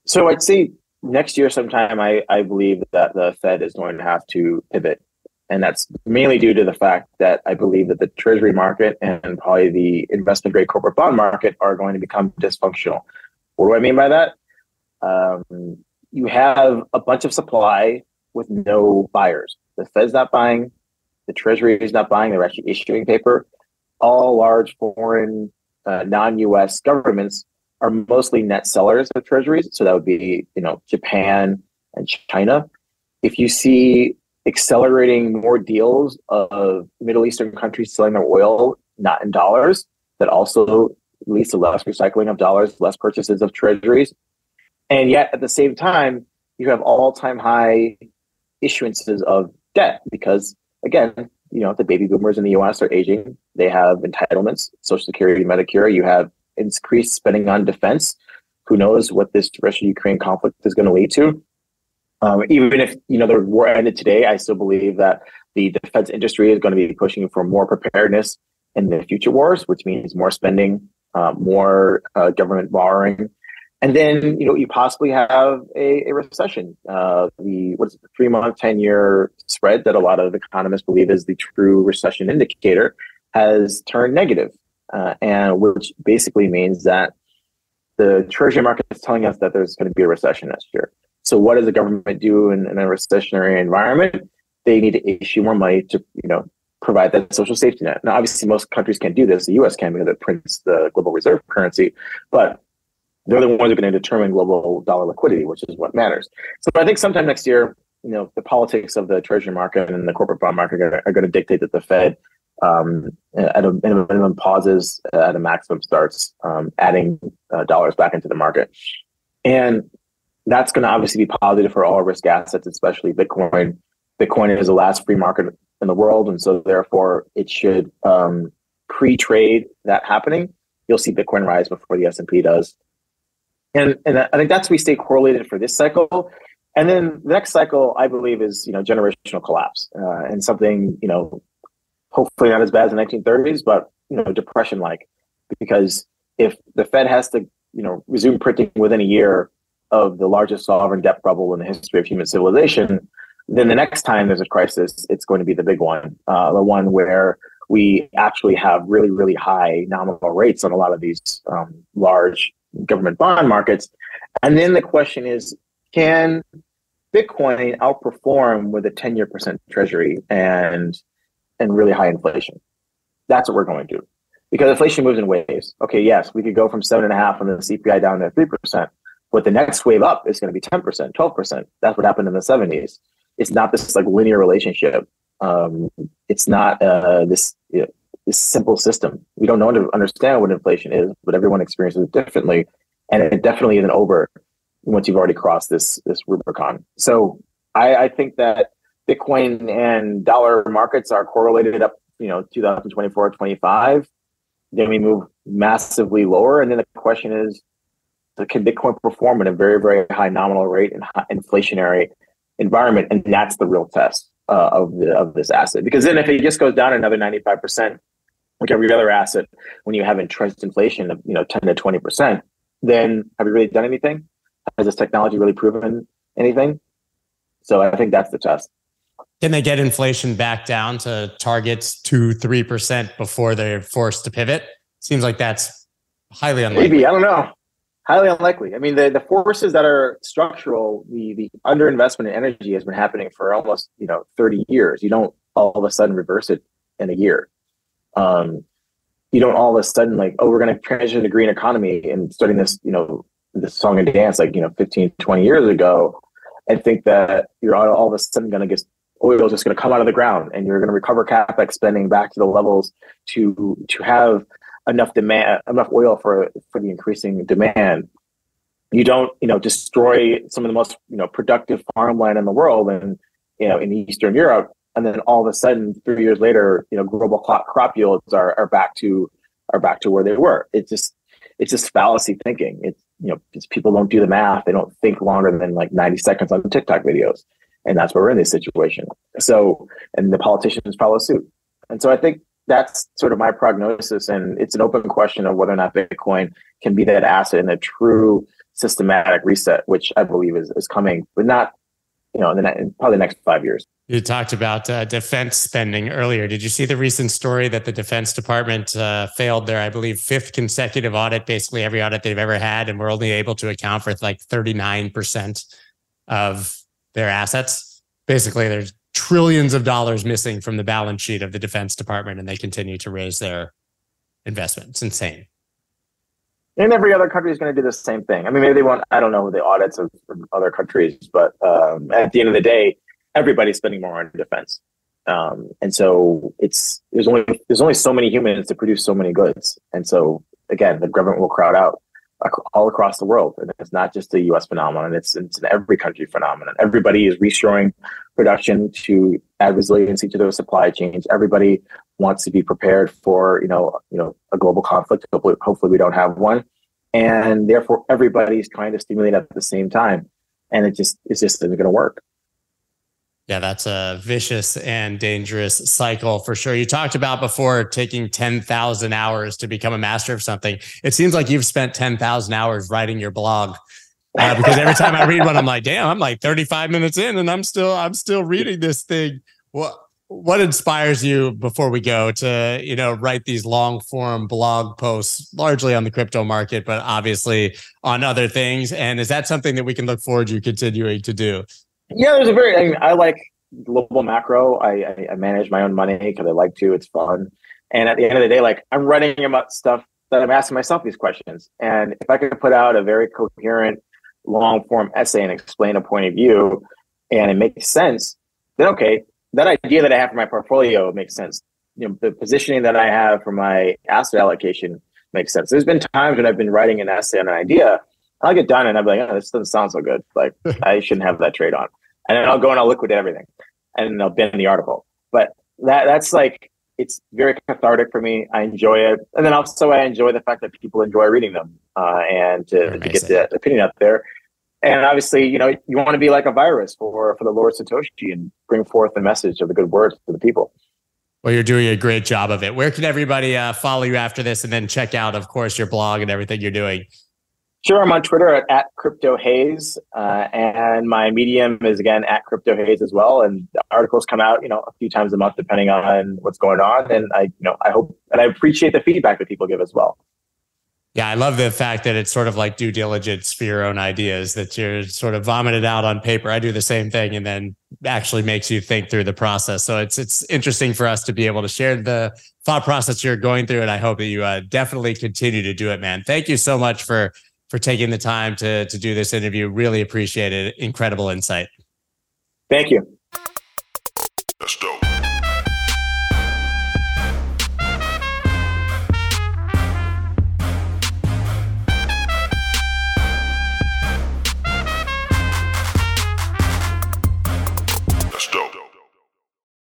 So I'd say next year sometime I, I believe that the Fed is going to have to pivot. And that's mainly due to the fact that I believe that the treasury market and probably the investment grade corporate bond market are going to become dysfunctional. What do I mean by that? Um, you have a bunch of supply with no buyers. The Fed's not buying, the treasury is not buying, they're actually issuing paper all large foreign uh, non-U.S. governments are mostly net sellers of treasuries. So that would be, you know, Japan and China. If you see accelerating more deals of Middle Eastern countries selling their oil not in dollars, that also leads to less recycling of dollars, less purchases of treasuries. And yet at the same time, you have all-time high issuances of debt because again, you know, the baby boomers in the US are aging. They have entitlements, Social Security, Medicare. You have increased spending on defense. Who knows what this Russia Ukraine conflict is going to lead to? Um, even if you know the war ended today, I still believe that the defense industry is going to be pushing for more preparedness in the future wars, which means more spending, uh, more uh, government borrowing, and then you know you possibly have a, a recession. Uh, the what's the three month, ten year spread that a lot of economists believe is the true recession indicator has turned negative, uh, and which basically means that the treasury market is telling us that there's going to be a recession next year. So what does the government do in, in a recessionary environment? They need to issue more money to you know provide that social safety net. Now, obviously, most countries can't do this. The U.S. can because it prints the global reserve currency, but they're the ones who are going to determine global dollar liquidity, which is what matters. So I think sometime next year, you know, the politics of the treasury market and the corporate bond market are, are going to dictate that the Fed um, at a minimum pauses, uh, at a maximum starts um, adding uh, dollars back into the market. And that's going to obviously be positive for all risk assets, especially Bitcoin. Bitcoin is the last free market in the world. And so therefore it should um, pre-trade that happening you'll see Bitcoin rise before the S and P does. And and I think that's we stay correlated for this cycle. And then the next cycle, I believe, is you know generational collapse uh, and something you know hopefully not as bad as the 1930s, but you know depression like because if the Fed has to you know resume printing within a year of the largest sovereign debt bubble in the history of human civilization, then the next time there's a crisis, it's going to be the big one, uh, the one where we actually have really, really high nominal rates on a lot of these um, large government bond markets. And then the question is, can Bitcoin outperform with a 10 year percent treasury and and really high inflation? That's what we're going to do. Because inflation moves in waves. Okay, yes, we could go from seven and a half on the CPI down to three percent, but the next wave up is going to be 10%, 12%. That's what happened in the 70s. It's not this like linear relationship. Um, it's not uh, this you know, this simple system. We don't know to understand what inflation is, but everyone experiences it differently, and it definitely isn't over once you've already crossed this this Rubicon. So I, I think that Bitcoin and dollar markets are correlated up, you know, 2024, 25. Then we move massively lower, and then the question is, can Bitcoin perform at a very, very high nominal rate and inflationary environment? And that's the real test uh, of the of this asset. Because then if it just goes down another 95%, like every other asset, when you have entrenched inflation of you know 10 to 20%, then have you really done anything? Has this technology really proven anything? So I think that's the test. Can they get inflation back down to targets two, three percent before they're forced to pivot? Seems like that's highly unlikely. Maybe I don't know. Highly unlikely. I mean, the, the forces that are structural, the the underinvestment in energy has been happening for almost you know 30 years. You don't all of a sudden reverse it in a year. Um, you don't all of a sudden like, oh, we're going to transition to green economy and starting this, you know, this song and dance like you know 15, 20 years ago, and think that you're all, of a sudden going to get oil is just going to come out of the ground and you're going to recover capex spending back to the levels to to have enough demand, enough oil for for the increasing demand. You don't, you know, destroy some of the most, you know, productive farmland in the world, and you know, in Eastern Europe, and then all of a sudden, three years later, you know, global crop, crop yields are are back to are back to where they were. It's just it's just fallacy thinking. It's you know, people don't do the math. They don't think longer than like 90 seconds on TikTok videos. And that's where we're in this situation. So, and the politicians follow suit. And so I think that's sort of my prognosis. And it's an open question of whether or not Bitcoin can be that asset in a true systematic reset, which I believe is, is coming, but not, you know, in, the, in probably the next five years. You talked about uh, defense spending earlier. Did you see the recent story that the Defense Department uh, failed their, I believe, fifth consecutive audit, basically every audit they've ever had, and we're only able to account for like 39% of their assets? Basically, there's trillions of dollars missing from the balance sheet of the Defense Department, and they continue to raise their investment. It's insane. And every other country is going to do the same thing. I mean, maybe they want, I don't know the audits of, other countries, but um, at the end of the day, everybody's spending more on defense. Um, and so it's there's only there's only so many humans to produce so many goods. And so again, the government will crowd out all across the world. And it's not just a US phenomenon, it's, it's an every country phenomenon. Everybody is reshoring production to add resiliency to their supply chains. Everybody wants to be prepared for, you know, you know, a global conflict. Hopefully, hopefully we don't have one. And therefore everybody's trying to stimulate at the same time. And it just it's just isn't gonna work. Yeah, that's a vicious and dangerous cycle for sure. You talked about before taking 10,000 hours to become a master of something. It seems like you've spent 10,000 hours writing your blog. Uh, [laughs] because every time I read one, I'm like, damn, I'm like 35 minutes in and I'm still, I'm still reading this thing. What, what inspires you before we go to, you know, write these long form blog posts, largely on the crypto market, but obviously on other things? And is that something that we can look forward to continuing to do? Yeah, there's a very. I, mean, I like global macro. I, I, I manage my own money because I like to. It's fun. And at the end of the day, like I'm writing about stuff that I'm asking myself these questions. And if I could put out a very coherent, long form essay and explain a point of view, and it makes sense, then okay, that idea that I have for my portfolio makes sense. You know, the positioning that I have for my asset allocation makes sense. There's been times when I've been writing an essay on an idea I'll get done and I'll be like, oh, this doesn't sound so good. Like [laughs] I shouldn't have that trade on. And then I'll go and I'll liquidate everything and I'll bin the article. But that that's like it's very cathartic for me. I enjoy it, and then also I enjoy the fact that people enjoy reading them uh, and to, to, get that opinion out there. And obviously, you know, you want to be like a virus for for the Lord Satoshi and bring forth the message of the good words to the people. Well, you're doing a great job of it. Where can everybody uh, follow you after this, and then check out, of course, your blog and everything you're doing? Sure, I'm on Twitter at, at Crypto Hayes, uh, and my Medium is again at Crypto Hayes as well. And articles come out, you know, a few times a month depending on what's going on. And I, you know, I hope and I appreciate the feedback that people give as well. Yeah, I love the fact that it's sort of like due diligence for your own ideas that you're sort of vomited out on paper. I do the same thing, and then actually makes you think through the process. So it's it's interesting for us to be able to share the thought process you're going through, and I hope that you uh, definitely continue to do it, man. Thank you so much for for taking the time to to do this interview. Really appreciate it. Incredible insight. Thank you. That's dope.